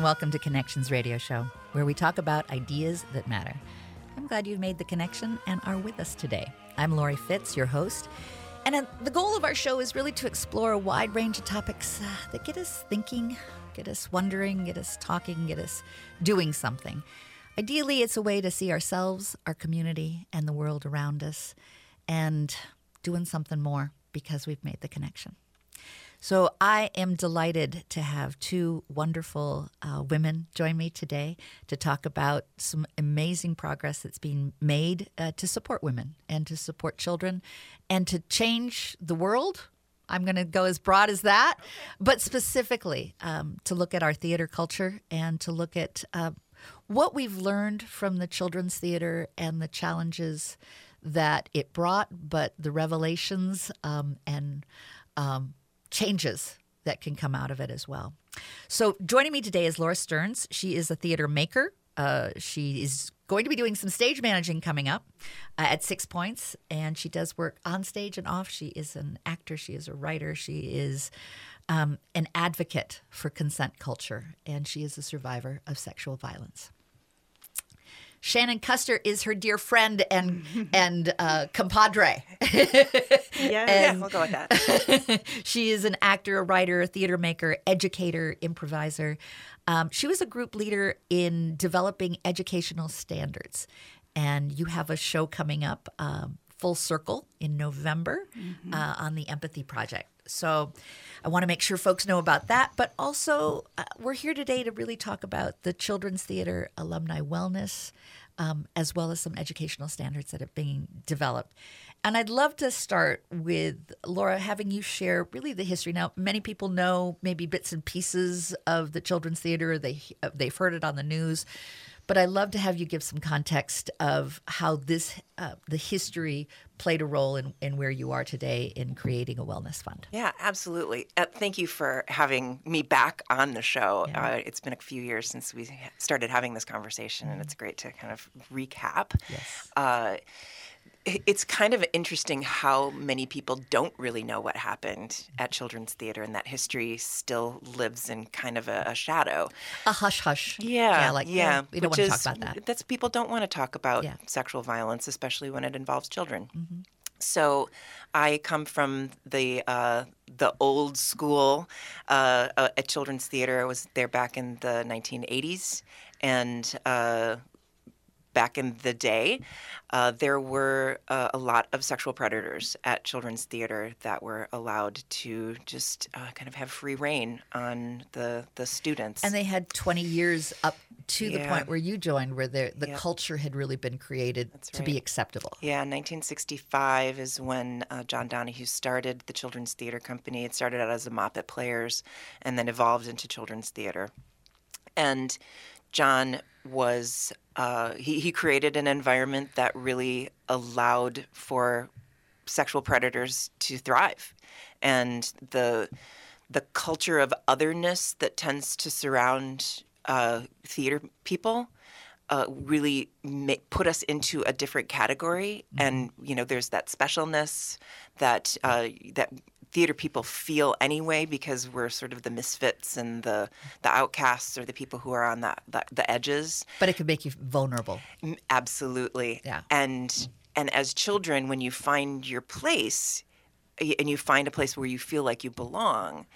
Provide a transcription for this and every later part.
and welcome to Connections Radio Show, where we talk about ideas that matter. I'm glad you've made the connection and are with us today. I'm Laurie Fitz, your host, and uh, the goal of our show is really to explore a wide range of topics uh, that get us thinking, get us wondering, get us talking, get us doing something. Ideally, it's a way to see ourselves, our community, and the world around us, and doing something more because we've made the connection. So I am delighted to have two wonderful uh, women join me today to talk about some amazing progress that's being made uh, to support women and to support children and to change the world. I'm going to go as broad as that, but specifically um, to look at our theater culture and to look at uh, what we've learned from the children's theater and the challenges that it brought, but the revelations um, and um, changes that can come out of it as well. So, joining me today is Laura Stearns. She is a theater maker. Uh, she is going to be doing some stage managing coming up uh, at Six Points, and she does work on stage and off. She is an actor, she is a writer, she is um, an advocate for consent culture, and she is a survivor of sexual violence. Shannon Custer is her dear friend and and uh, compadre. yeah, yeah, we'll go with that. she is an actor, a writer, a theater maker, educator, improviser. Um, she was a group leader in developing educational standards, and you have a show coming up, um, Full Circle, in November mm-hmm. uh, on the Empathy Project. So I want to make sure folks know about that. But also, uh, we're here today to really talk about the Children's Theater alumni wellness, um, as well as some educational standards that are being developed. And I'd love to start with Laura having you share really the history. Now, many people know maybe bits and pieces of the Children's Theater, they, they've heard it on the news. But I'd love to have you give some context of how this, uh, the history played a role in, in where you are today in creating a wellness fund. Yeah, absolutely. Uh, thank you for having me back on the show. Yeah. Uh, it's been a few years since we started having this conversation, mm-hmm. and it's great to kind of recap. Yes. Uh, it's kind of interesting how many people don't really know what happened at Children's Theater, and that history still lives in kind of a, a shadow. A hush hush. Yeah. Yeah. Like, yeah. we don't want to talk about that. That's people don't want to talk about yeah. sexual violence, especially when it involves children. Mm-hmm. So, I come from the uh, the old school uh, uh, at Children's Theater. I was there back in the 1980s, and uh, back in the day, uh, there were uh, a lot of sexual predators at children's theater that were allowed to just uh, kind of have free reign on the the students. And they had 20 years up to yeah. the point where you joined, where the the yep. culture had really been created right. to be acceptable. Yeah, 1965 is when uh, John Donahue started the Children's Theater Company. It started out as the Moppet Players, and then evolved into children's theater. And John was uh, he, he created an environment that really allowed for sexual predators to thrive, and the the culture of otherness that tends to surround uh, theater people uh, really put us into a different category. Mm-hmm. And you know, there's that specialness that uh, that theater people feel anyway because we're sort of the misfits and the the outcasts or the people who are on that the, the edges. But it could make you vulnerable. Absolutely. Yeah. And and as children, when you find your place, and you find a place where you feel like you belong,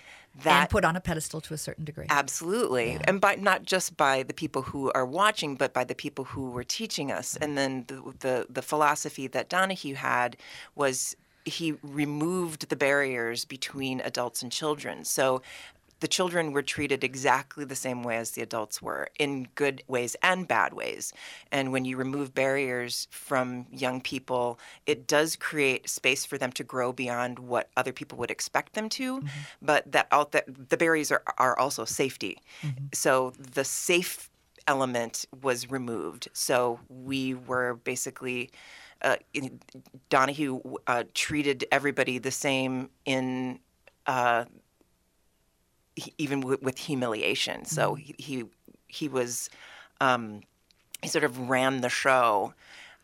that and put on a pedestal to a certain degree. Absolutely, yeah. and by not just by the people who are watching, but by the people who were teaching us. Mm. And then the the, the philosophy that Donahue had was he removed the barriers between adults and children. So the children were treated exactly the same way as the adults were in good ways and bad ways. And when you remove barriers from young people, it does create space for them to grow beyond what other people would expect them to. Mm-hmm. But that, that the barriers are, are also safety. Mm-hmm. So the safe element was removed. So we were basically uh, Donahue uh, treated everybody the same in uh, even w- with humiliation. So mm-hmm. he, he, he was um, he sort of ran the show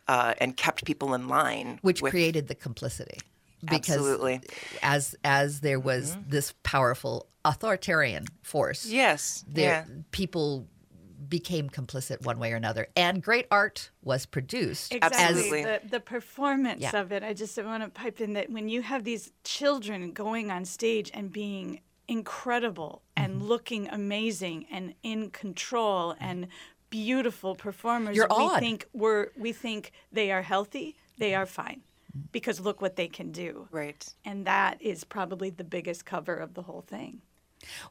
uh, and kept people in line, which with, created the complicity. because Absolutely. as as there was this powerful authoritarian force Yes. there yeah. people became complicit one way or another and great art was produced Exactly. Absolutely. The, the performance Yeah. of it. I just want to pipe in that when you have these children going on stage and being incredible Mm-hmm. and looking amazing and in control and beautiful performers, You're we awed. think we're we think they are healthy, they are fine. Mm-hmm. Because look what they can do. Right. And that is probably the biggest cover of the whole thing.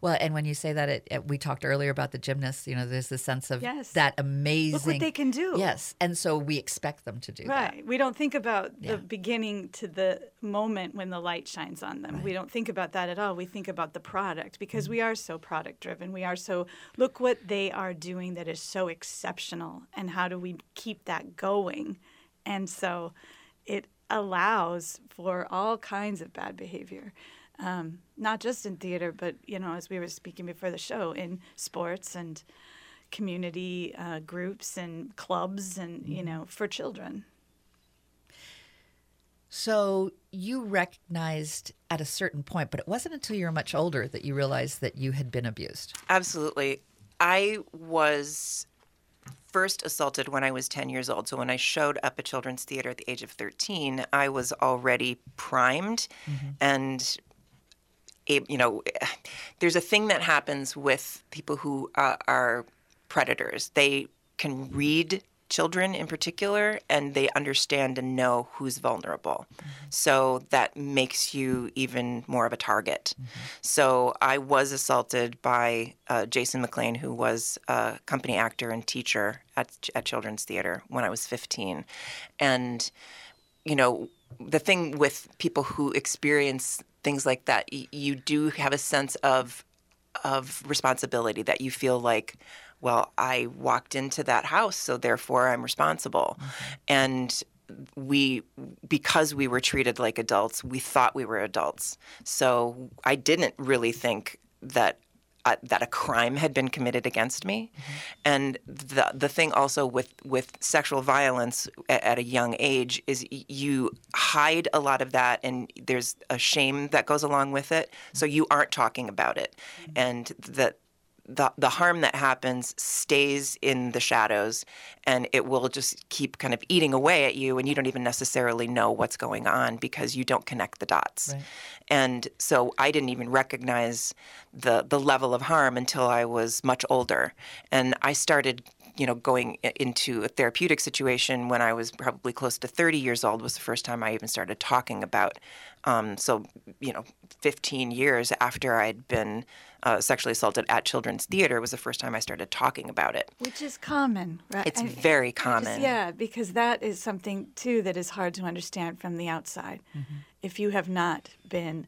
Well and when you say that it, it- we talked earlier about the gymnasts you know there's this sense of Yes. that amazing Look what they can do. yes and so we expect them to do that Right. We don't think about Yeah. the beginning to the moment when the light shines on them. We don't think about that at all. We think about the product because Mm-hmm. we are so product driven. We are so look what they are doing that is so exceptional and how do we keep that going? And so it allows for all kinds of bad behavior. Um, not just in theater, but you know, as we were speaking before the show, in sports and community uh, groups and clubs, and you know, for children. So you recognized at a certain point, but it wasn't until you were much older that you realized that you had been abused. Absolutely. I was first assaulted when I was 10 years old. So when I showed up at Children's Theater at the age of 13, I was already primed and a- you know, there's a thing that happens with people who uh, are predators. They can read children in particular and they understand and know who's vulnerable. So that makes you even more of a target. So I was assaulted by uh, Jason McLean, who was a company actor and teacher at, at Children's Theater when I was 15. And you know, the thing with people who experience things like that, y- you do have a sense of of responsibility that you feel like, well, I walked into that house, so therefore I'm responsible. Mm-hmm. And we, because we were treated like adults, we thought we were adults. So I didn't really think that uh, that a crime had been committed against me, and the the thing also with with sexual violence at, at a young age is y- you hide a lot of that, and there's a shame that goes along with it. So you aren't talking about it, and that the the harm that happens stays in the shadows and it will just keep kind of eating away at you and you don't even necessarily know what's going on because you don't connect the dots. Right. And so I didn't even recognize the the level of harm until I was much older and I started you know going into a therapeutic situation when I was probably close to 30 years old was the first time I even started talking about um, so you know 15 years after I'd been uh, sexually assaulted at Children's Theater was the first time I started talking about it. Which is common, right? It's I- very I just- common. yeah, because that is something too that is hard to understand from the outside. Mm-hmm. If you have not been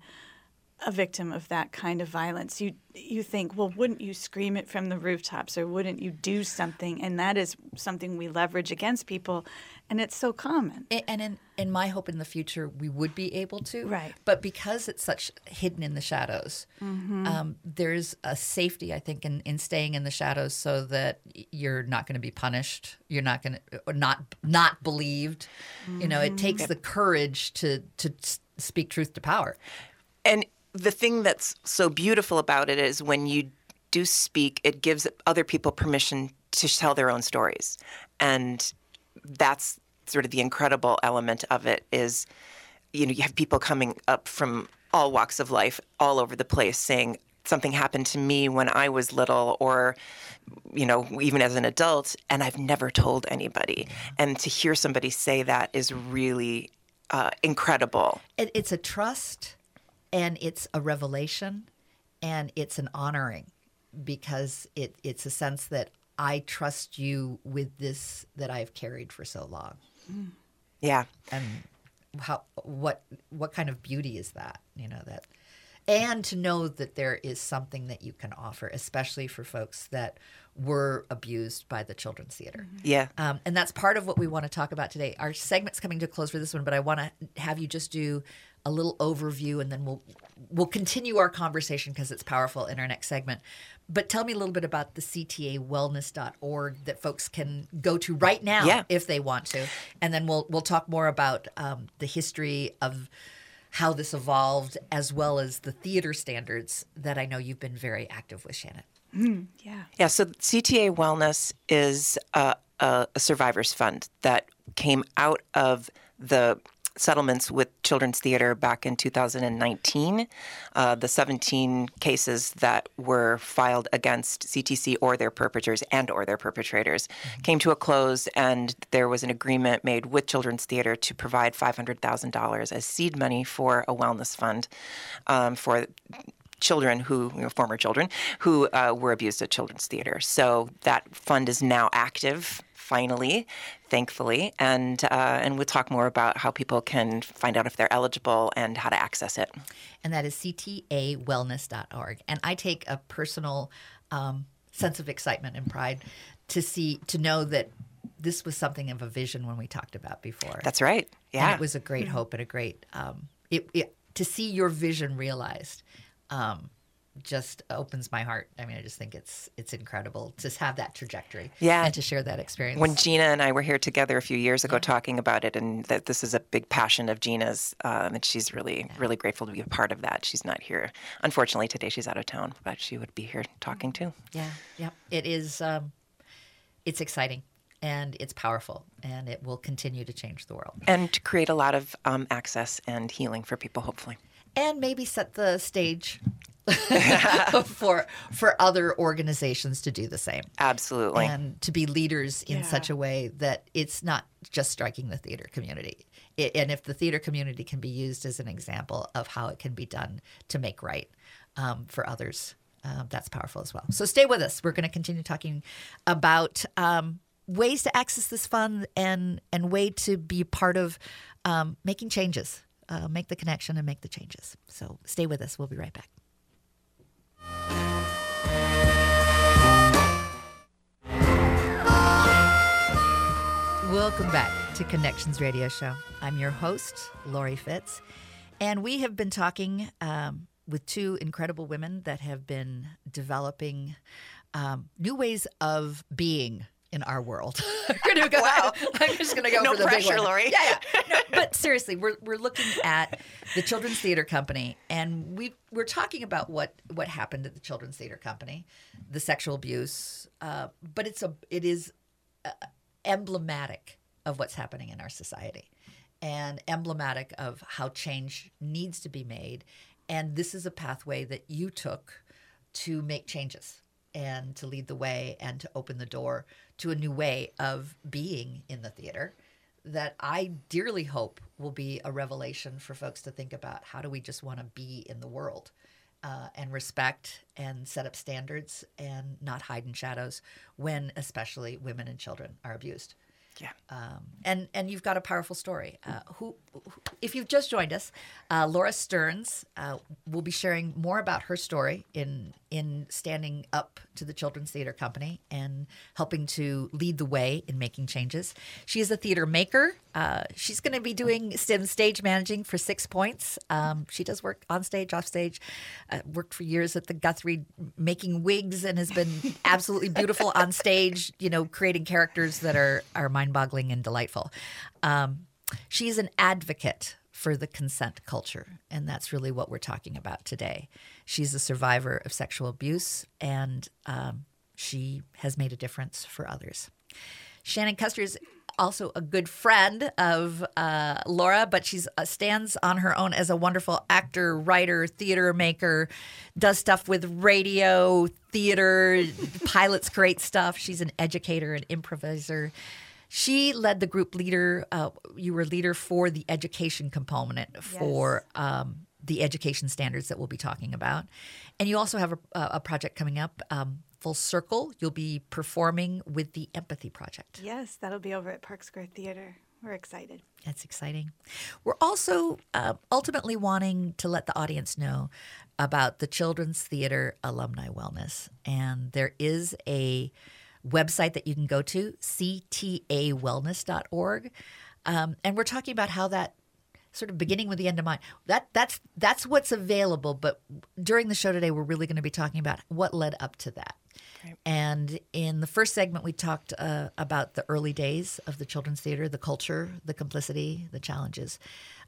a victim of that kind of violence, you you think, well, wouldn't you scream it from the rooftops or wouldn't you do something? And that is something we leverage against people, and it's so common. A- And in, in my hope in the future, we would be able to. Right. But because it's such hidden in the shadows, um, there's a safety, I think, in, in staying in the shadows so that you're not going to be punished. You're not going to, not not believed. You know, it takes the courage to, to speak truth to power. And the thing that's so beautiful about it is when you do speak, it gives other people permission to tell their own stories. And that's sort of the incredible element of it is, you know, you have people coming up from all walks of life all over the place saying, something happened to me when I was little or you know even as an adult and I've never told anybody. And to hear somebody say that is really uh, incredible. It, it's a trust and it's a revelation and it's an honoring because it, it's a sense that I trust you with this that I've carried for so long. yeah. And how what what kind of beauty is that you know that and to know that there is something that you can offer especially for folks that were abused by the children's theater. Yeah. Um, and that's part of what we want to talk about today. Our segment's coming to a close for this one but i want to have you just do a little overview and then we'll we'll continue our conversation because it's powerful in our next segment but tell me a little bit about the cta ctawellness.org that folks can go to right now Yeah. if they want to and then we'll we'll talk more about um, the history of how this evolved, as well as the theater standards that I know you've been very active with, Shannon. Yeah. Yeah, so CTA Wellness is a, a, a survivors fund that came out of the settlements with Children's Theater back in 2019. Uh, the 17 cases that were filed against CTC or their perpetrators and or their perpetrators came to a close, and there was an agreement made with Children's Theater to provide $500,000 as seed money for a wellness fund um, for children who, you know, former children, who uh, were abused at Children's Theater. So that fund is now active, finally, thankfully, and uh, and we'll talk more about how people can find out if they're eligible and how to access it. and that is ctawellness.org. And I take a personal um, sense of excitement and pride to see to know that this was something of a vision when we talked about before. That's right. And Yeah. it was a great hope and a great um, it, it to see your vision realized. Um, just opens my heart. I mean, I just think it's it's incredible to have that trajectory, Yeah. and to share that experience. when Gina and I were here together a few years ago talking about it, and that this is a big passion of Gina's, um, and she's really, really grateful to be a part of that. She's not here, unfortunately, today. She's out of town, but she would be here talking too. Yeah, yeah. It is. Um, it's exciting and it's powerful, and it will continue to change the world, And to create a lot of um, access and healing for people, hopefully. and maybe set the stage for for other organizations to do the same, Absolutely. and to be leaders in Yeah. such a way that it's not just striking the theater community. It, and if the theater community can be used as an example of how it can be done to make right um, for others, um, that's powerful as well. So stay with us. We're going to continue talking about um, ways to access this fund and and way to be part of um, making changes, uh, make the connection and make the changes. So stay with us. We'll be right back. Welcome back to Connections Radio Show. I'm your host, Laurie Fitz, and we have been talking um, with two incredible women that have been developing um, new ways of being in our world. We're gonna go- Wow. I'm just going to go No for the big pressure, one. Laurie. Yeah, yeah. No, but seriously, we're we're looking at the Children's Theater Company, and we we're talking about what what happened at the Children's Theater Company, the sexual abuse, uh, but it's a it is emblematic of what's happening in our society and emblematic of how change needs to be made. And this is a pathway that you took to make changes and to lead the way and to open the door to a new way of being in the theater that I dearly hope will be a revelation for folks to think about how do we just want to be in the world uh, and respect and set up standards and not hide in shadows when especially women and children are abused Yeah. um, and and you've got a powerful story. Uh, who, who, if you've just joined us, uh, Laura Stearns uh, will be sharing more about her story in in standing up to the Children's Theater Company and helping to lead the way in making changes. She is a theater maker. Uh, she's going to be doing some stage managing for Six Points. Um, she does work on stage, off stage. Uh, worked for years at the Guthrie making wigs and has been absolutely beautiful on stage. You know, creating characters that are are mind-boggling and delightful. Um, she's an advocate for the consent culture, and that's really what we're talking about today. She's a survivor of sexual abuse, and um, she has made a difference for others. Shannon Custer is also a good friend of uh, Laura, but she uh, stands on her own as a wonderful actor, writer, theater maker, does stuff with radio, theater, pilots great stuff. She's an educator and improviser. She led the group leader. Uh, you were leader for the education component for um, the education standards that we'll be talking about, and you also have a, a project coming up. Um, Full Circle. You'll be performing with the Empathy Project. Yes, that'll be over at Park Square Theater. We're excited. That's exciting. We're also uh, ultimately wanting to let the audience know about the Children's Theater Alumni Wellness. And there is a website that you can go to, ctawellness.org. Um, and we're talking about how that sort of beginning with the end in mind. That that's that's what's available. But during the show today, we're really going to be talking about what led up to that. And in the first segment, we talked uh, about the early days of the Children's Theater, the culture, the complicity, the challenges.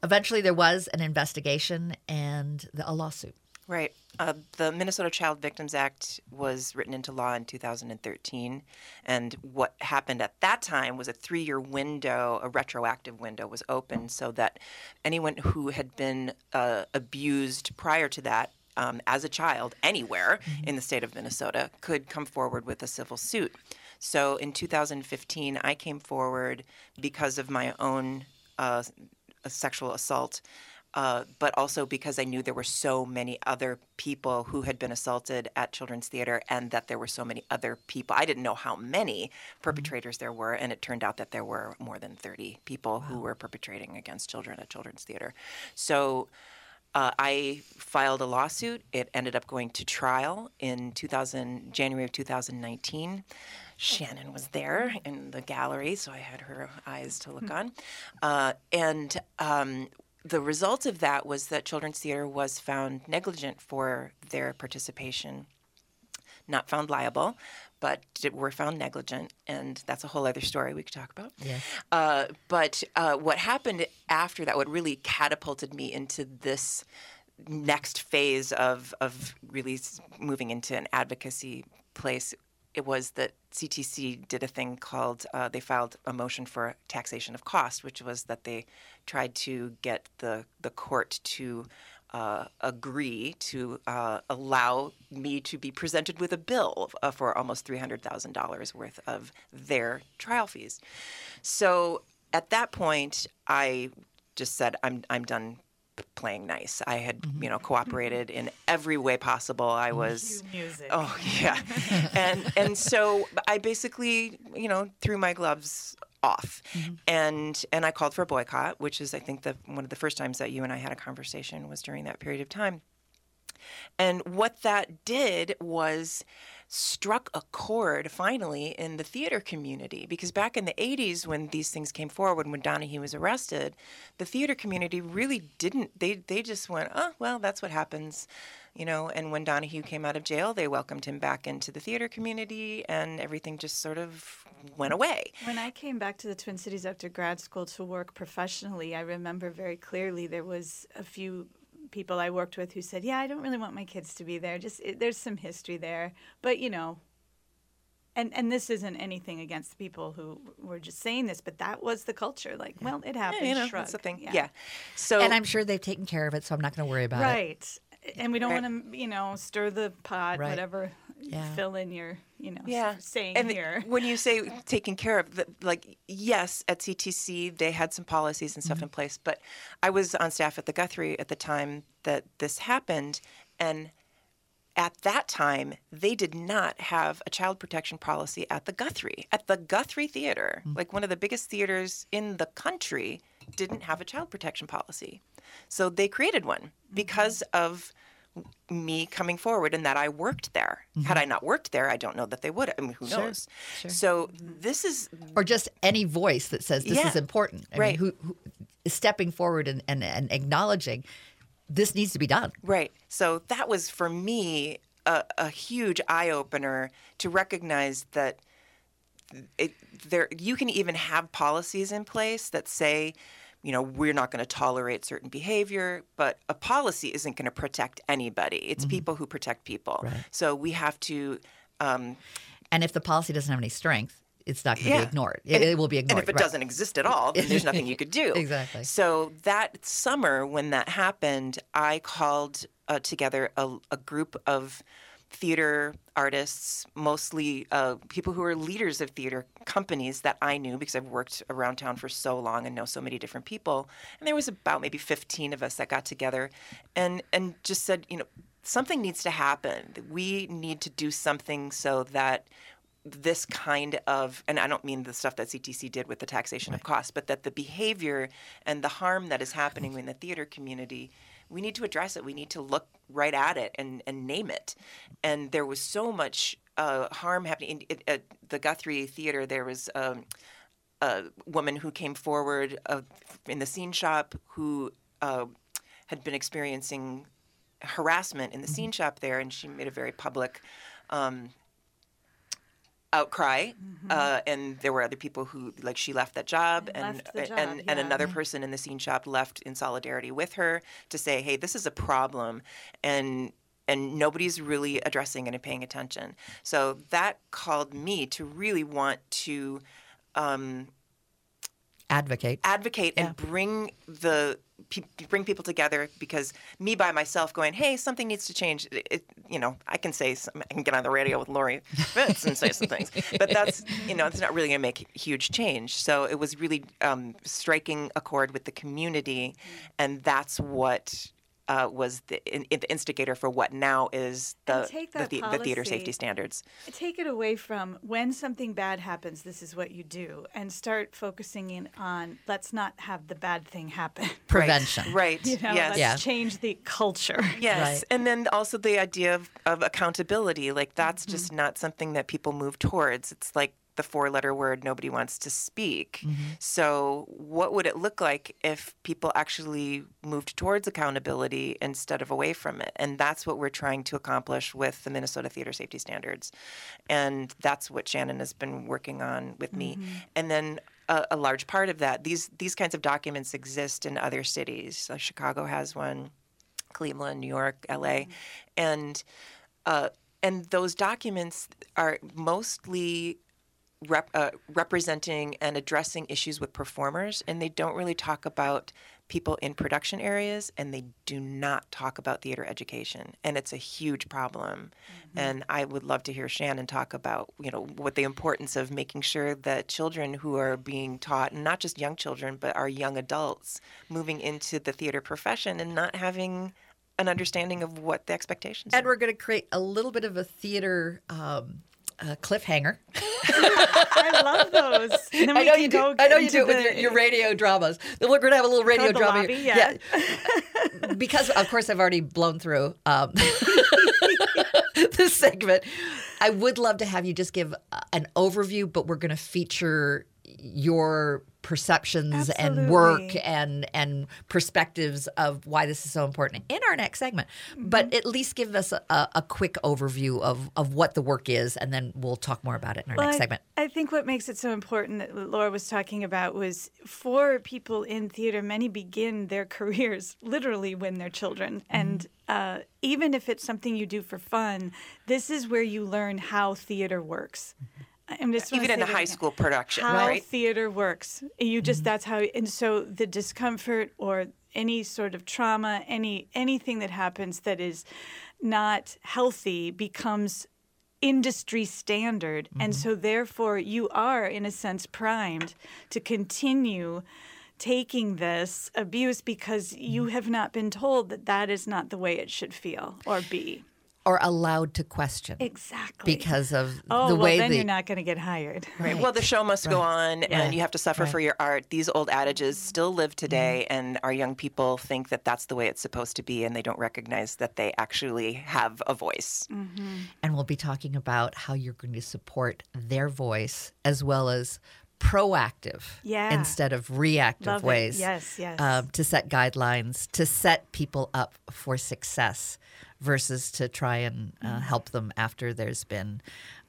Eventually, there was an investigation and the, a lawsuit. Right. Uh, the Minnesota Child Victims Act was written into law in 2013. And what happened at that time was a three year window, a retroactive window, was open so that anyone who had been uh, abused prior to that um, as a child anywhere mm-hmm. in the state of Minnesota could come forward with a civil suit. So in 2015, I came forward because of my own uh, sexual assault. Uh, but also because I knew there were so many other people who had been assaulted at Children's Theater and that there were so many other people. I didn't know how many mm-hmm. perpetrators there were, and it turned out that there were more than 30 people wow. who were perpetrating against children at Children's Theater. So uh, I filed a lawsuit. It ended up going to trial in 2000, January of 2019. Shannon was there in the gallery, so I had her eyes to look hmm. on. Uh, and um, the result of that was that Children's Theater was found negligent for their participation, not found liable, but were found negligent, and that's a whole other story we could talk about. Yes. Uh, but uh, what happened after that, what really catapulted me into this next phase of of really moving into an advocacy place, it was that CTC did a thing called uh, they filed a motion for taxation of cost, which was that they tried to get the the court to uh, agree to uh, allow me to be presented with a bill uh, for almost $300,000 worth of their trial fees. So at that point, I just said, I'm, I'm done playing nice. I had, mm-hmm. you know, cooperated in every way possible. I was music. Oh, yeah. and and so I basically, you know, threw my gloves off. Mm-hmm. And and I called for a boycott, which is I think the one of the first times that you and I had a conversation was during that period of time. And what that did was struck a chord finally in the theater community because back in the 80s when these things came forward when Donahue was arrested the theater community really didn't they they just went oh well that's what happens you know and when Donahue came out of jail they welcomed him back into the theater community and everything just sort of went away. When I came back to the Twin Cities after grad school to work professionally I remember very clearly there was a few people I worked with who said, "Yeah, I don't really want my kids to be there. Just it, there's some history there, but you know." And and this isn't anything against the people who were just saying this, but that was the culture. Like, yeah. well, it happened. Yeah, you know, that's the thing. Yeah. yeah. So and I'm sure they've taken care of it, so I'm not going to worry about right. it. Right and we don't right. want to, you know, stir the pot, right. whatever. Yeah. Fill in your, you know, yeah. saying and here. When you say taking care of, the, like, yes, at CTC they had some policies and stuff mm-hmm. in place, but I was on staff at the Guthrie at the time that this happened, and at that time, they did not have a child protection policy at the Guthrie. At the Guthrie Theater, mm-hmm. like one of the biggest theaters in the country, didn't have a child protection policy. So they created one because of me coming forward and that I worked there. Mm-hmm. Had I not worked there, I don't know that they would. I mean, who sure, knows? Sure. So this is, or just any voice that says this yeah, is important. I right? Mean, who, who is stepping forward and, and, and acknowledging this needs to be done. Right. So that was for me a, a huge eye opener to recognize that. It, there, you can even have policies in place that say you know, we're not going to tolerate certain behavior, but a policy isn't going to protect anybody. It's mm-hmm. people who protect people. Right. So we have to. Um, and if the policy doesn't have any strength, it's not going to yeah. be ignored. It, it, will be ignored. And if it right. doesn't exist at all, then there's nothing you could do. exactly. So that summer, when that happened, I called uh, together a, a group of theater artists, mostly uh, people who are leaders of theater companies that I knew because I've worked around town for so long and know so many different people. And there was about maybe 15 of us that got together and, and just said, you know, something needs to happen. We need to do something so that this kind of, and I don't mean the stuff that CTC did with the taxation right. of costs, but that the behavior and the harm that is happening in the theater community we need to address it. We need to look right at it and, and name it. And there was so much uh, harm happening. In, at the Guthrie Theater, there was um, a woman who came forward uh, in the scene shop who uh, had been experiencing harassment in the scene mm-hmm. shop there, and she made a very public um, outcry, uh, and there were other people who like she left that job, And and left the and job, and yeah. another person in the scene shop left in solidarity with her to say, hey, this is a problem, and and nobody's really addressing it and paying attention. So that called me to really want to um, Advocate. advocate and bring the pe- bring people together because me by myself going hey something needs to change it, it- you know i can say some, i can get on the radio with Laurie Fitz and say some things but that's you know it's not really going to make huge change. So it was really um, striking a chord with the community and that's what uh, was the, in, the instigator for what now is the, And take the, that the, the theater safety standards take it away from when something bad happens this is what you do and start focusing in on let's not have the bad thing happen Prevention. right you know yes let's Yeah. change the culture Yes, Right. and then also the idea of, of accountability. Like that's Mm-hmm. just not something that people move towards. It's like the four-letter word nobody wants to speak. Mm-hmm. So, what would it look like if people actually moved towards accountability instead of away from it? And that's what we're trying to accomplish with the Minnesota Theater Safety Standards, and that's what Shannon has been working on with me. Mm-hmm. And then a, a large part of that, these these kinds of documents exist in other cities. So Chicago has one. Cleveland, New York, LA, and uh, and those documents are mostly rep, uh, representing and addressing issues with performers, and they don't really talk about people in production areas, and they do not talk about theater education, and it's a huge problem. And I would love to hear Shannon talk about, you know, what the importance of making sure that children who are being taught, and not just young children, but our young adults, moving into the theater profession and not having an understanding of what the expectations And are. we're going to create a little bit of a theater um, uh, cliffhanger. i love those and then I know you do. I know you do it with your, your radio dramas. Then we're going to have a little radio drama. lobby, yeah. Yeah. because of course I've already blown through um, this segment. I would love to have you just give uh, an overview, but we're going to feature your perceptions and work and and perspectives of why this is so important in our next segment. But Mm-hmm. at least give us a, a quick overview of of what the work is, and then we'll talk more about it in our Well, next I- segment. I think what makes it so important that Laura was talking about was for people in theater, many begin their careers literally when they're children. Mm-hmm. And uh, even if it's something you do for fun, this is where you learn how theater works. I'm just Even in a high again. school production, how right? theater works. You just mm-hmm. that's how and so the discomfort or any sort of trauma, any anything that happens that is not healthy becomes industry standard and mm-hmm. so therefore you are in a sense primed to continue taking this abuse because you mm-hmm. have not been told that that is not the way it should feel or be Or allowed to question exactly because of oh the well way then the you're not going to get hired Right. Well, the show must go on, Right. and you have to suffer Right. for your art. These old adages still live mm-hmm. today, and our young people think that that's the way it's supposed to be, and they don't recognize that they actually have a voice. Mm-hmm. and we'll be talking about how you're going to support their voice as well as proactive Yeah. instead of reactive Love it. ways Yes, yes. um, to set guidelines to set people up for success versus to try and uh, Mm-hmm. help them after there's been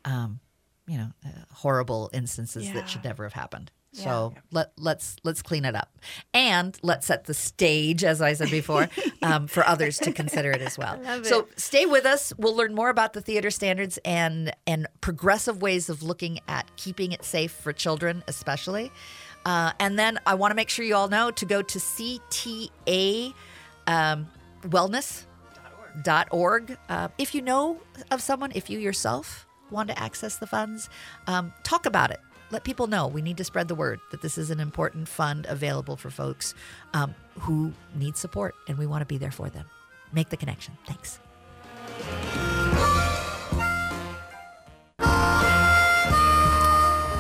um, you know uh, horrible instances that should never have happened Yeah. so let let's let's clean it up, and let's set the stage, as I said before, um, for others to consider it as well. so stay with us. We'll learn more about the theater standards and and progressive ways of looking at keeping it safe for children, especially. Uh, and then I want to make sure you all know to go to CTA um, Wellness.org. Uh, if you know of someone, if you yourself want to access the funds, um, talk about it. Let people know. We need to spread the word that this is an important fund available for folks um, who need support, and we want to be there for them. Make the connection. Thanks.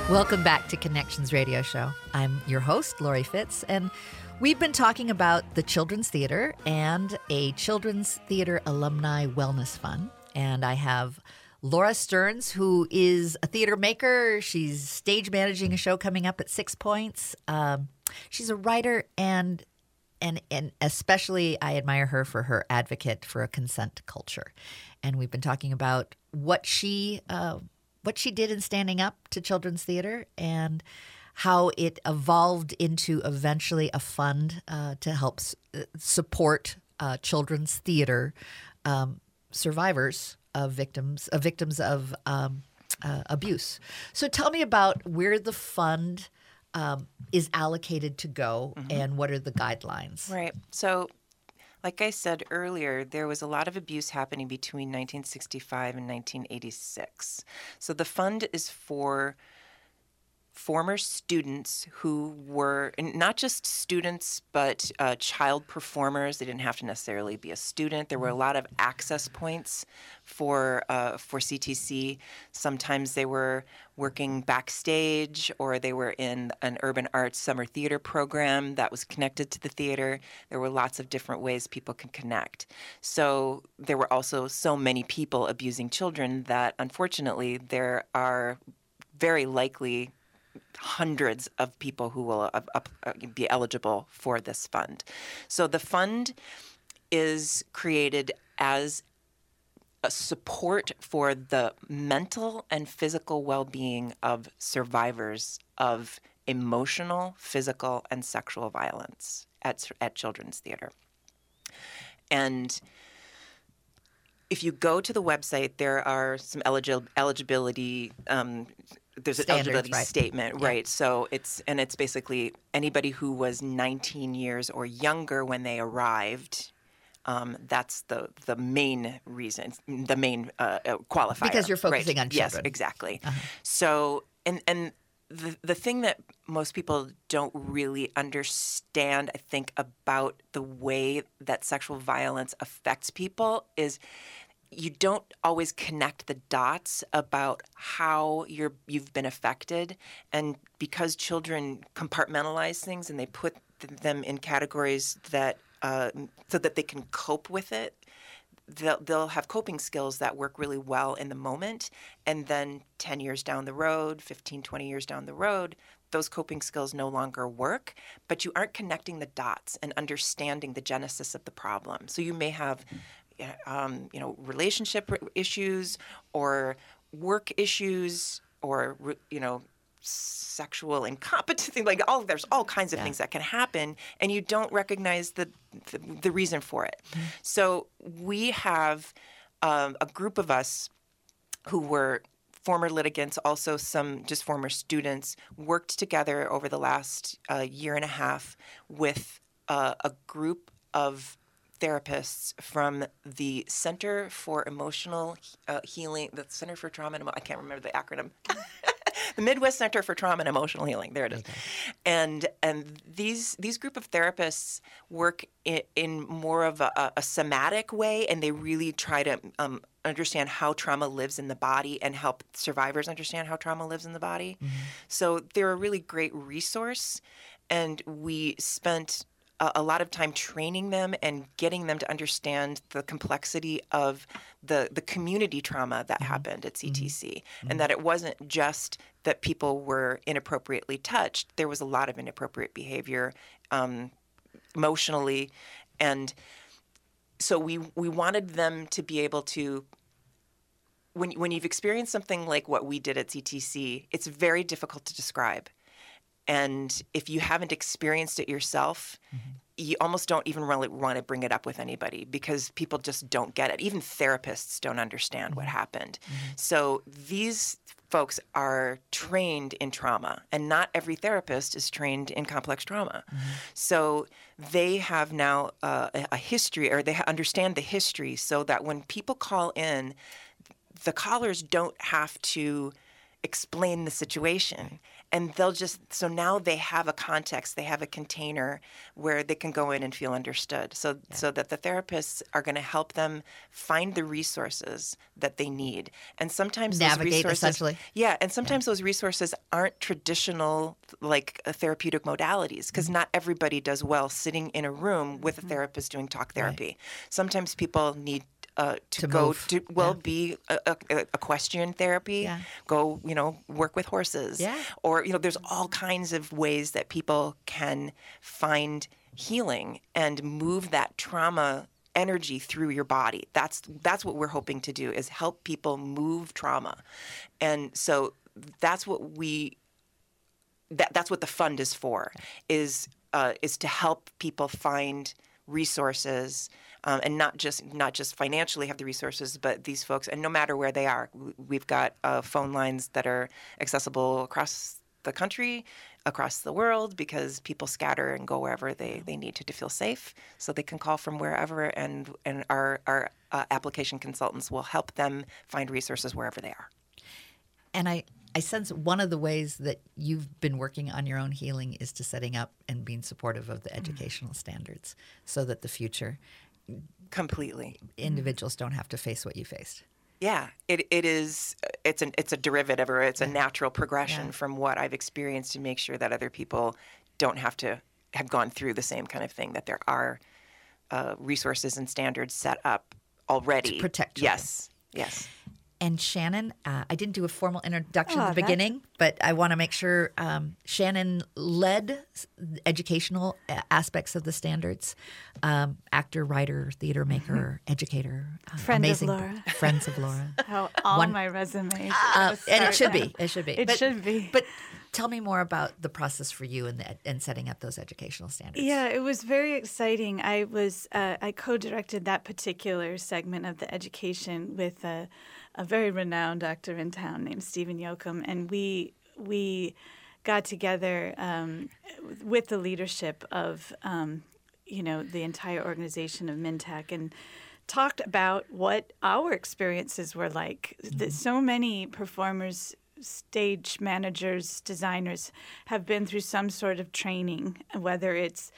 Welcome back to Connections Radio Show. I'm your host, Laurie Fitz, and we've been talking about the Children's Theater and a Children's Theater Alumni Wellness Fund. And I have Laura Stearns, who is a theater maker. She's stage managing a show coming up at Six Points. Um, she's a writer and and and especially I admire her for her advocate for a consent culture. And we've been talking about what she uh, what she did in standing up to children's theater and how it evolved into eventually a fund uh, to help s- uh, support uh, children's theater um, survivors of victims of victims of um, uh, abuse. So tell me about where the fund um, is allocated to go and what are the guidelines. Right. So, like I said earlier, there was a lot of abuse happening between 1965 and 1986. So, the fund is for former students who were not just students but uh, child performers. They didn't have to necessarily be a student. There were a lot of access points for uh, for ctc sometimes they were working backstage or they were in an urban arts summer theater program that was connected to the theater. There were lots of different ways people can connect. So there were also so many people abusing children that unfortunately there are very likely hundreds of people who will uh, uh, be eligible for this fund. So the fund is created as a support for the mental and physical well-being of survivors of emotional, physical, and sexual violence at at children's theater. And if you go to the website, there are some eligi- eligibility. Um, there's an eligibility right. statement, right? So it's and it's basically anybody who was 19 years or younger when they arrived. Um, that's the the main reason, the main uh, uh, qualifier. Because you're right. focusing on children. Yes, exactly. So and and the the thing that most people don't really understand, I think, about the way that sexual violence affects people is you don't always connect the dots about how you're you've been affected. And because children compartmentalize things and they put th- them in categories that uh, so that they can cope with it they'll, they'll have coping skills that work really well in the moment. And then 10 years down the road 15 20 years down the road those coping skills no longer work. But you aren't connecting the dots and understanding the genesis of the problem. So you may have um, you know relationship issues or work issues or you know sexual incompetence like all there's all kinds of things that can happen and you don't recognize the the, the reason for it. So we have um, a group of us who were former litigants, also some just former students, worked together over the last uh, year and a half with uh, a group of therapists from the Center for Emotional uh, Healing, the Center for Trauma and Emo- I can't remember the acronym. the Midwest Center for Trauma and Emotional Healing. There it is. And and these these group of therapists work in, in more of a, a somatic way, and they really try to um, understand how trauma lives in the body and help survivors understand how trauma lives in the body. So they're a really great resource, and we spent a, a lot of time training them and getting them to understand the complexity of the the community trauma that mm-hmm. happened at mm-hmm. CTC, and mm-hmm. that it wasn't just that people were inappropriately touched. There was a lot of inappropriate behavior, um, emotionally, and so we we wanted them to be able to when when you've experienced something like what we did at CTC, it's very difficult to describe. And if you haven't experienced it yourself, mm-hmm. you almost don't even really want to bring it up with anybody because people just don't get it. Even therapists don't understand what mm-hmm. happened. Mm-hmm. So these folks are trained in trauma, and not every therapist is trained in complex trauma. So they have now uh, a- a history, or they understand the history, so that when people call in, the callers don't have to explain the situation and they'll just so now they have a context they have a container where they can go in and feel understood. So so that the therapists are going to help them find the resources that they need. And sometimes Navigate, those resources essentially. yeah and sometimes those resources aren't traditional like uh, therapeutic modalities because not everybody does well sitting in a room with a therapist doing talk therapy. Sometimes people need uh, to, To go move. to well be a, a, a equestrian therapy Yeah. go you know work with horses Yeah. or you know there's all kinds of ways that people can find healing and move that trauma energy through your body. That's that's what we're hoping to do is help people move trauma. And so that's what we that, that's what the fund is for is uh, is to help people find resources um, and not just not just financially have the resources, but these folks and no matter where they are, we've got uh, phone lines that are accessible across the country, across the world, because people scatter and go wherever they, they need to to feel safe. So they can call from wherever, and and our our uh, application consultants will help them find resources wherever they are. And I I sense one of the ways that you've been working on your own healing is to setting up and being supportive of the mm-hmm. educational standards so that the future completely individuals don't have to face what you faced. Yeah, it, it is. It's an it's a derivative or it's a natural progression yeah. from what I've experienced to make sure that other people don't have to have gone through the same kind of thing. That there are uh, resources and standards set up already to protect. Children. Yes, yes. And Shanan, uh, I didn't do a formal introduction oh, at the beginning, but I want to make sure um, Shanan led educational aspects of the standards. Um, actor, writer, theater maker, mm-hmm. educator, uh, friend amazing, of Laura, friends of Laura. How all One, my resumes, uh, and it should be, it should be, it but, should be. But tell me more about the process for you in setting up those educational standards. Yeah, it was very exciting. I was uh, I co-directed that particular segment of the education with a a very renowned actor in town named Stephen Yoakam, and we we got together um, with the leadership of um, you know the entire organization of MnTAC and talked about what our experiences were like. Mm-hmm. So many performers stage managers, designers have been through some sort of training, whether it's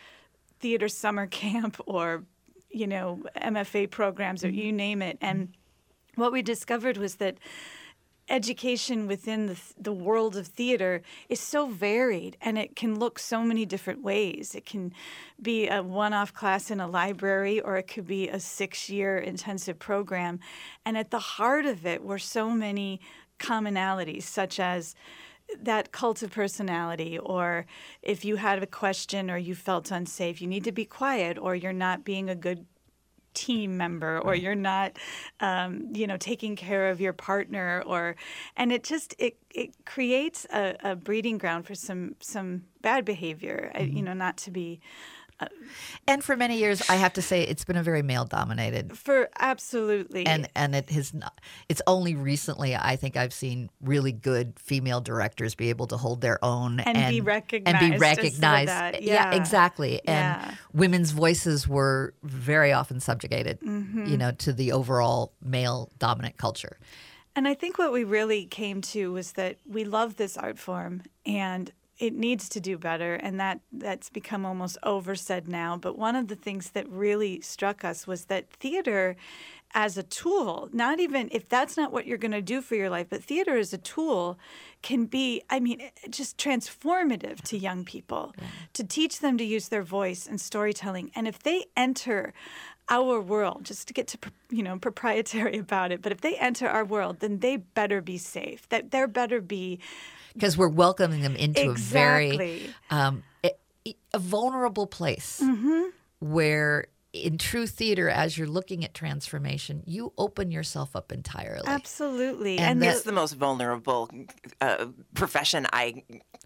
theater summer camp or you know MFA programs or mm-hmm. you name it, and what we discovered was that education within the, the world of theater is so varied and it can look so many different ways. It can be a one off class in a library or it could be a six year intensive program. And at the heart of it were so many commonalities, such as that cult of personality, or if you had a question or you felt unsafe, you need to be quiet, or you're not being a good team member or you're not um, you know taking care of your partner or and it just it, it creates a, a breeding ground for some some bad behavior mm-hmm. you know not to be and for many years, I have to say, it's been a very male dominated. For absolutely, and and it has not. It's only recently I think I've seen really good female directors be able to hold their own and, and be recognized and be recognized. Yeah. yeah. exactly. And yeah. women's voices were very often subjugated, mm-hmm. you know, to the overall male dominant culture. And I think what we really came to was that we love this art form and it needs to do better and that that's become almost oversaid now. But one of the things that really struck us was that theater as a tool not even if that's not what you're going to do for your life but theater as a tool can be i mean eh, just transformative to young people yeah. to teach them to use their voice and storytelling. And if they enter our world just to get to you know proprietary about it but if they enter our world then they better be safe. That there better be because we're welcoming them into exactly. a very um, a, a, vulnerable place mm-hmm. where in true theater, as you're looking at transformation, you open yourself up entirely. Absolutely, and, and that, it's the most vulnerable uh, profession I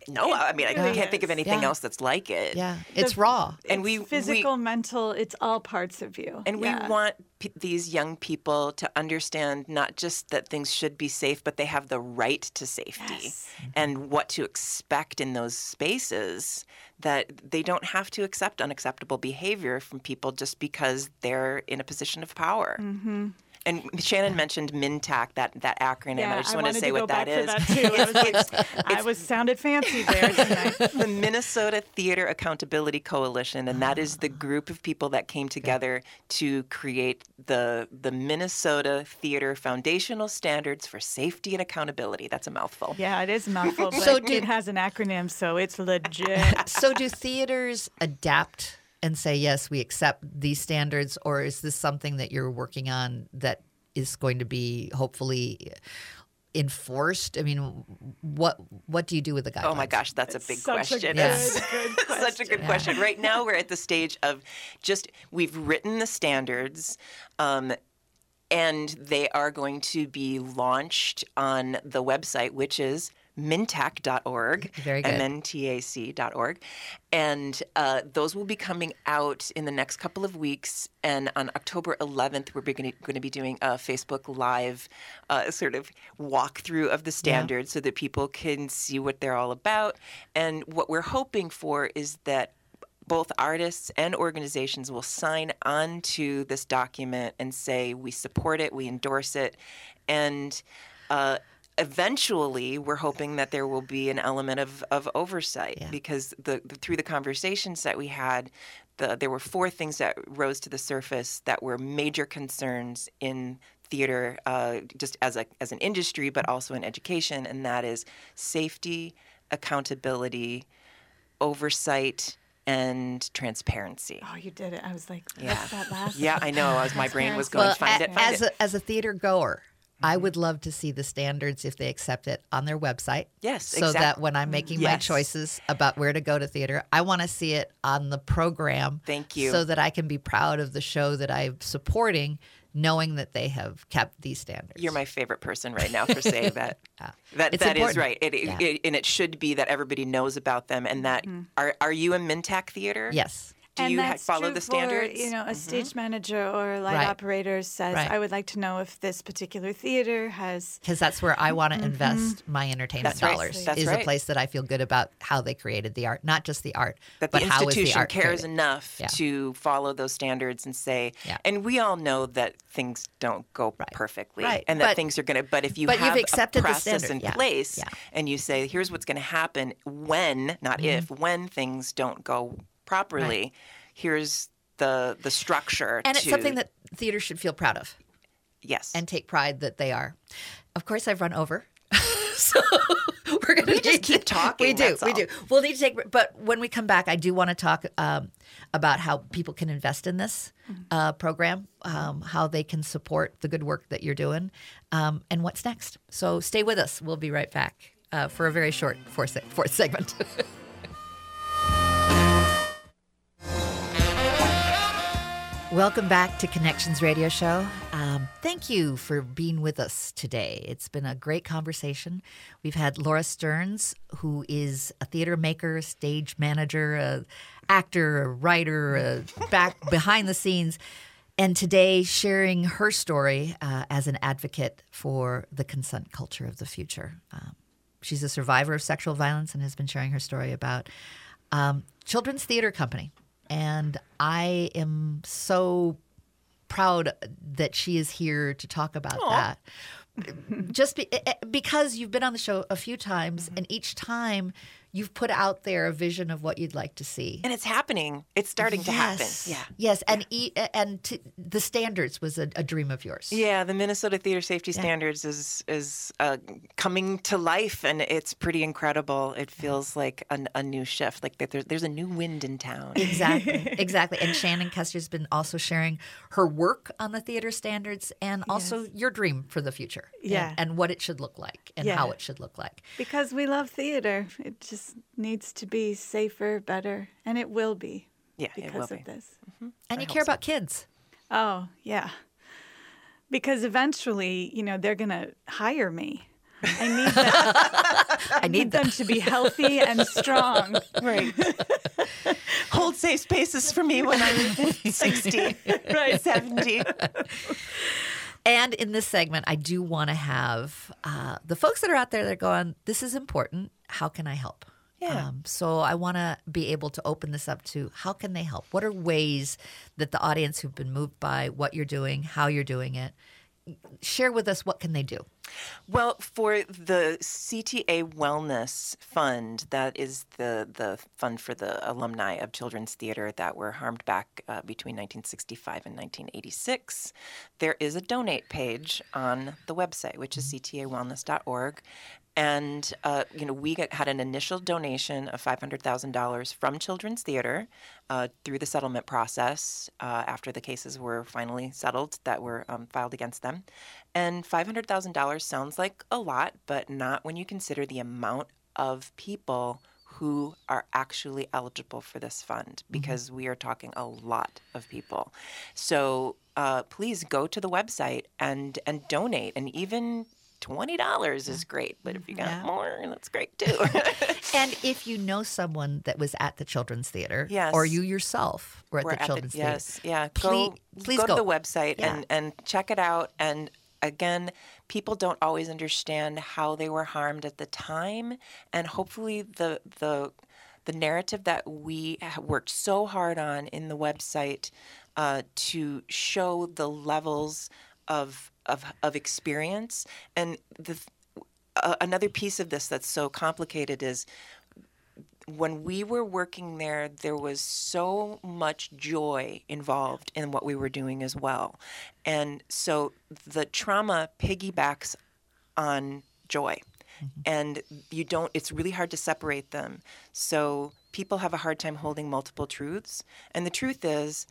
know. I mean, I really can't is. think of anything yeah. else that's like it. Yeah, it's the, raw, and we physical, we, mental. It's all parts of you, and yeah. we want p- these young people to understand not just that things should be safe, but they have the right to safety yes. and what to expect in those spaces. That they don't have to accept unacceptable behavior from people just because they're in a position of power. Mm-hmm. And Shanan mentioned MnTAC, that that acronym. Yeah, I just I want to say what that is. That I, was I was sounded fancy there. the Minnesota Theater Accountability Coalition, and that is the ah. group of people that came together to create the the Minnesota Theater Foundational Standards for Safety and Accountability. That's a mouthful. Yeah, it is a mouthful, but so do, it has an acronym, so it's legit. so do theaters adapt? And say, yes, we accept these standards? Or is this something that you're working on that is going to be hopefully enforced? I mean, what what do you do with the guidelines? Oh my gosh, that's a big Such a question. good, It's good Such a good Yeah. question. Right now, we're at the stage of just we've written the standards. Um, and they are going to be launched on the website, which is mintac.org, Very good. M-N-T-A-C.org. And uh, those will be coming out in the next couple of weeks. And on October 11th, we're going to be doing a Facebook Live uh, sort of walkthrough of the standards so that people can see what they're all about. And what we're hoping for is that both artists and organizations will sign on to this document and say we support it, we endorse it, and uh, eventually we're hoping that there will be an element of, of oversight Yeah. because the, the through the conversations that we had. The, there were four things that rose to the surface that were major concerns in theater, uh, just as a as an industry, but also in education, and that is safety, accountability, oversight, and transparency. Oh, you did it. I was like, Yeah. that last? Yeah, I know. As my brain was going, well, find a- it, find as it. a as a theater goer, I Mm-hmm. would love to see the standards if they accept it on their website. Yes, so that when I'm making my choices about where to go to theater, I want to see it on the program. Thank you. So that I can be proud of the show that I'm supporting, knowing that they have kept these standards. You're my favorite person right now for saying that. That It's that is right. It, Yeah. it- and it should be that everybody knows about them. And that are are you a MnTAC theater? yes. Do and you ha- follow the standards? For, you know, a stage manager or a light Right. operator says, Right. "I would like to know if this particular theater has." because that's where I want to invest my entertainment That's right. dollars. That's is right. a place that I feel good about how they created the art, not just the art, that but the the institution art cares created. enough Yeah. to follow those standards and say Yeah. and we all know that things don't go Right. perfectly Right. and that But- things are going to but if you but you've accepted a the process in Yeah. place and you say here's what's going to happen when not Mm-hmm. if when things don't go properly here's the the structure and it's something that theater should feel proud of. yes and take pride that they are. Of course, I've run over. so we're going to just keep talking, We do. We do. We'll need to take. But when we come back, I do want to talk um, about how people can invest in this Mm-hmm. uh, program, um, how they can support the good work that you're doing, um, and what's next. So stay with us. We'll be right back uh, for a very short fourth, fourth segment. Welcome back to Connections Radio Show. Um, thank you for being with us today. It's been a great conversation. We've had Laura Stearns, who is a theater maker, stage manager, a actor, a writer, a back behind the scenes, and today sharing her story uh, as an advocate for the consent culture of the future. Um, she's a survivor of sexual violence and has been sharing her story about um, Children's Theater Company. And I am so proud that she is here to talk about that. Just be, eh, eh, because you've been on the show a few times, and each time you've put out there a vision of what you'd like to see. and it's happening it's starting to happen Yes. yeah Yes, and e- and to, the standards was a, a dream of yours. Yeah, the Minnesota Theater Safety Standards is is uh, coming to life, and it's pretty incredible. It feels like a, a new shift, like that there's, there's a new wind in town. Exactly, exactly. And Shanan Custer's been also sharing her work on the theater standards and also your dream for the future. and- Yeah. And, what it should look like and Yeah. how it should look like. Because we love theater, it just needs to be safer, better, and it will be. Yeah, it because will of be. this. And you care about kids. Oh yeah, because eventually, you know, they're gonna hire me. I need them, I need them. them to be healthy and strong. Right. Hold safe spaces for me when I'm 60, right. 70. And in this segment, I do want to have uh, the folks that are out there that are going, this is important. How can I help? Yeah. Um, so I want to be able to open this up to how can they help? What are ways that the audience who've been moved by what you're doing, how you're doing it, share with us what can they do? Well, for the CTA Wellness Fund, that is the, the fund for the alumni of children's theater that were harmed back uh, between 1965 and 1986, there is a donate page on the website, which is ctawellness.org. And uh, you know, we got, had an initial donation of five hundred thousand dollars from Children's Theater uh, through the settlement process uh, after the cases were finally settled that were um, filed against them, And $500,000 sounds like a lot, but not when you consider the amount of people who are actually eligible for this fund because we are talking a lot of people. So uh, please go to the website and and donate, and even twenty dollars is great. But if you got Yeah. more, that's great too. And if you know someone that was at the Children's Theater, Yes. or you yourself were at We're the Children's Theater, yes, yeah. Please- go please go, go. to the website Yeah. and and check it out. And again, people don't always understand how they were harmed at the time, and hopefully the the the narrative that we worked so hard on in the website uh, to show the levels of of of experience and the uh, another piece of this that's so complicated is when we were working there, there was so much joy involved in what we were doing as well. And so the trauma piggybacks on joy. And you don't, it's really hard to separate them. So people have a hard time holding multiple truths. And the truth is,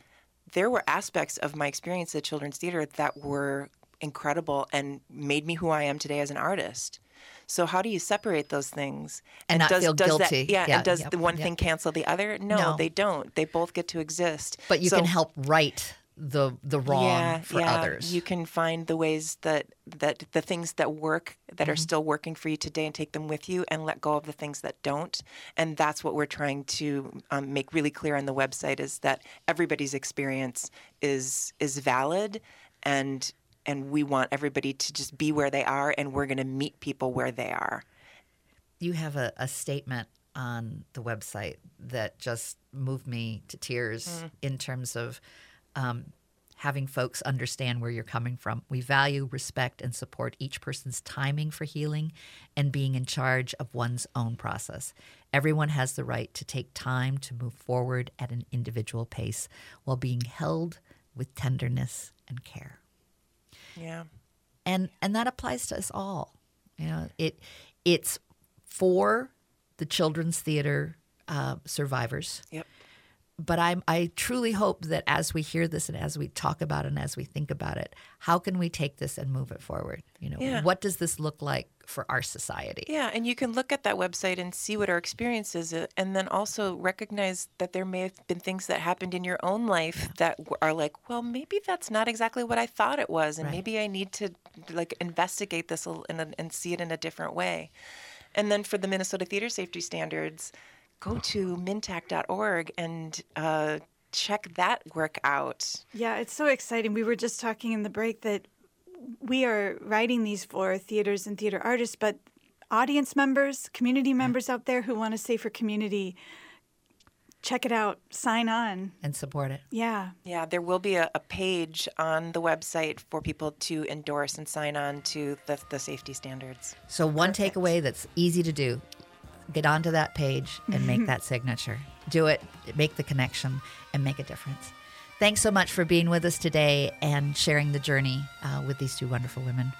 there were aspects of my experience at Children's Theater that were incredible and made me who I am today as an artist. So how do you separate those things? And not does, feel does guilty. That, yeah, Yeah, and does yep, the one yep. thing cancel the other? No, No. they don't. They both get to exist. but you So- can help right the the wrong yeah, for yeah. others. You can find the ways that that the things that work that Mm-hmm. are still working for you today and take them with you, and let go of the things that don't. And that's what we're trying to um, make really clear on the website is that everybody's experience is is valid, and and we want everybody to just be where they are, and we're going to meet people where they are. you have a, a statement on the website that just moved me to tears Mm. in terms of um, having folks understand where you're coming from. We value, respect, and support each person's timing for healing and being in charge of one's own process. Everyone has the right to take time to move forward at an individual pace while being held with tenderness and care Yeah. and and that applies to us all. You know, it it's for the children's theater uh, survivors. Yep. But I'm I truly hope that as we hear this and as we talk about it and as we think about it, how can we take this and move it forward? You know, Yeah. what does this look like for our society? Yeah, and you can look at that website and see what our experience is, uh, and then also recognize that there may have been things that happened in your own life that are like, well, maybe that's not exactly what I thought it was, and Right. maybe I need to like investigate this a l- in a, and see it in a different way. And then for the Minnesota Theater Safety Standards, go to mintac.org and uh, check that work out. Yeah, it's so exciting. We were just talking in the break that we are writing these for theaters and theater artists, but audience members, community members out there who want a safer community, check it out, sign on. And support it. Yeah. Yeah, there will be a, a page on the website for people to endorse and sign on to the, the safety standards. So one Perfect. takeaway that's easy to do: get onto that page and make that signature. Do it, make the connection, and make a difference. Thanks so much for being with us today and sharing the journey uh, with these two wonderful women.